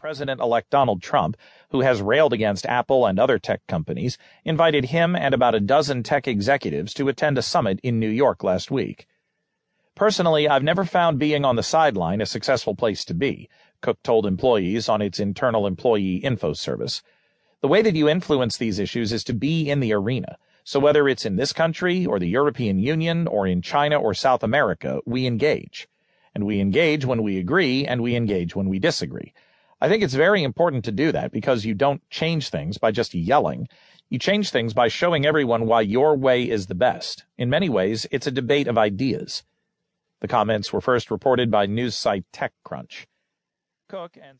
President elect Donald Trump, who has railed against Apple and other tech companies, invited him and about a dozen tech executives to attend a summit in New York last week. Personally, I've never found being on the sideline a successful place to be, Cook told employees on its internal employee info service. The way that you influence these issues is to be in the arena. So whether it's in this country or the European Union or in China or South America, we engage. And we engage when we agree and we engage when we disagree. I think it's very important to do that because you don't change things by just yelling. You change things by showing everyone why your way is the best. In many ways, it's a debate of ideas. The comments were first reported by news site TechCrunch. Cook and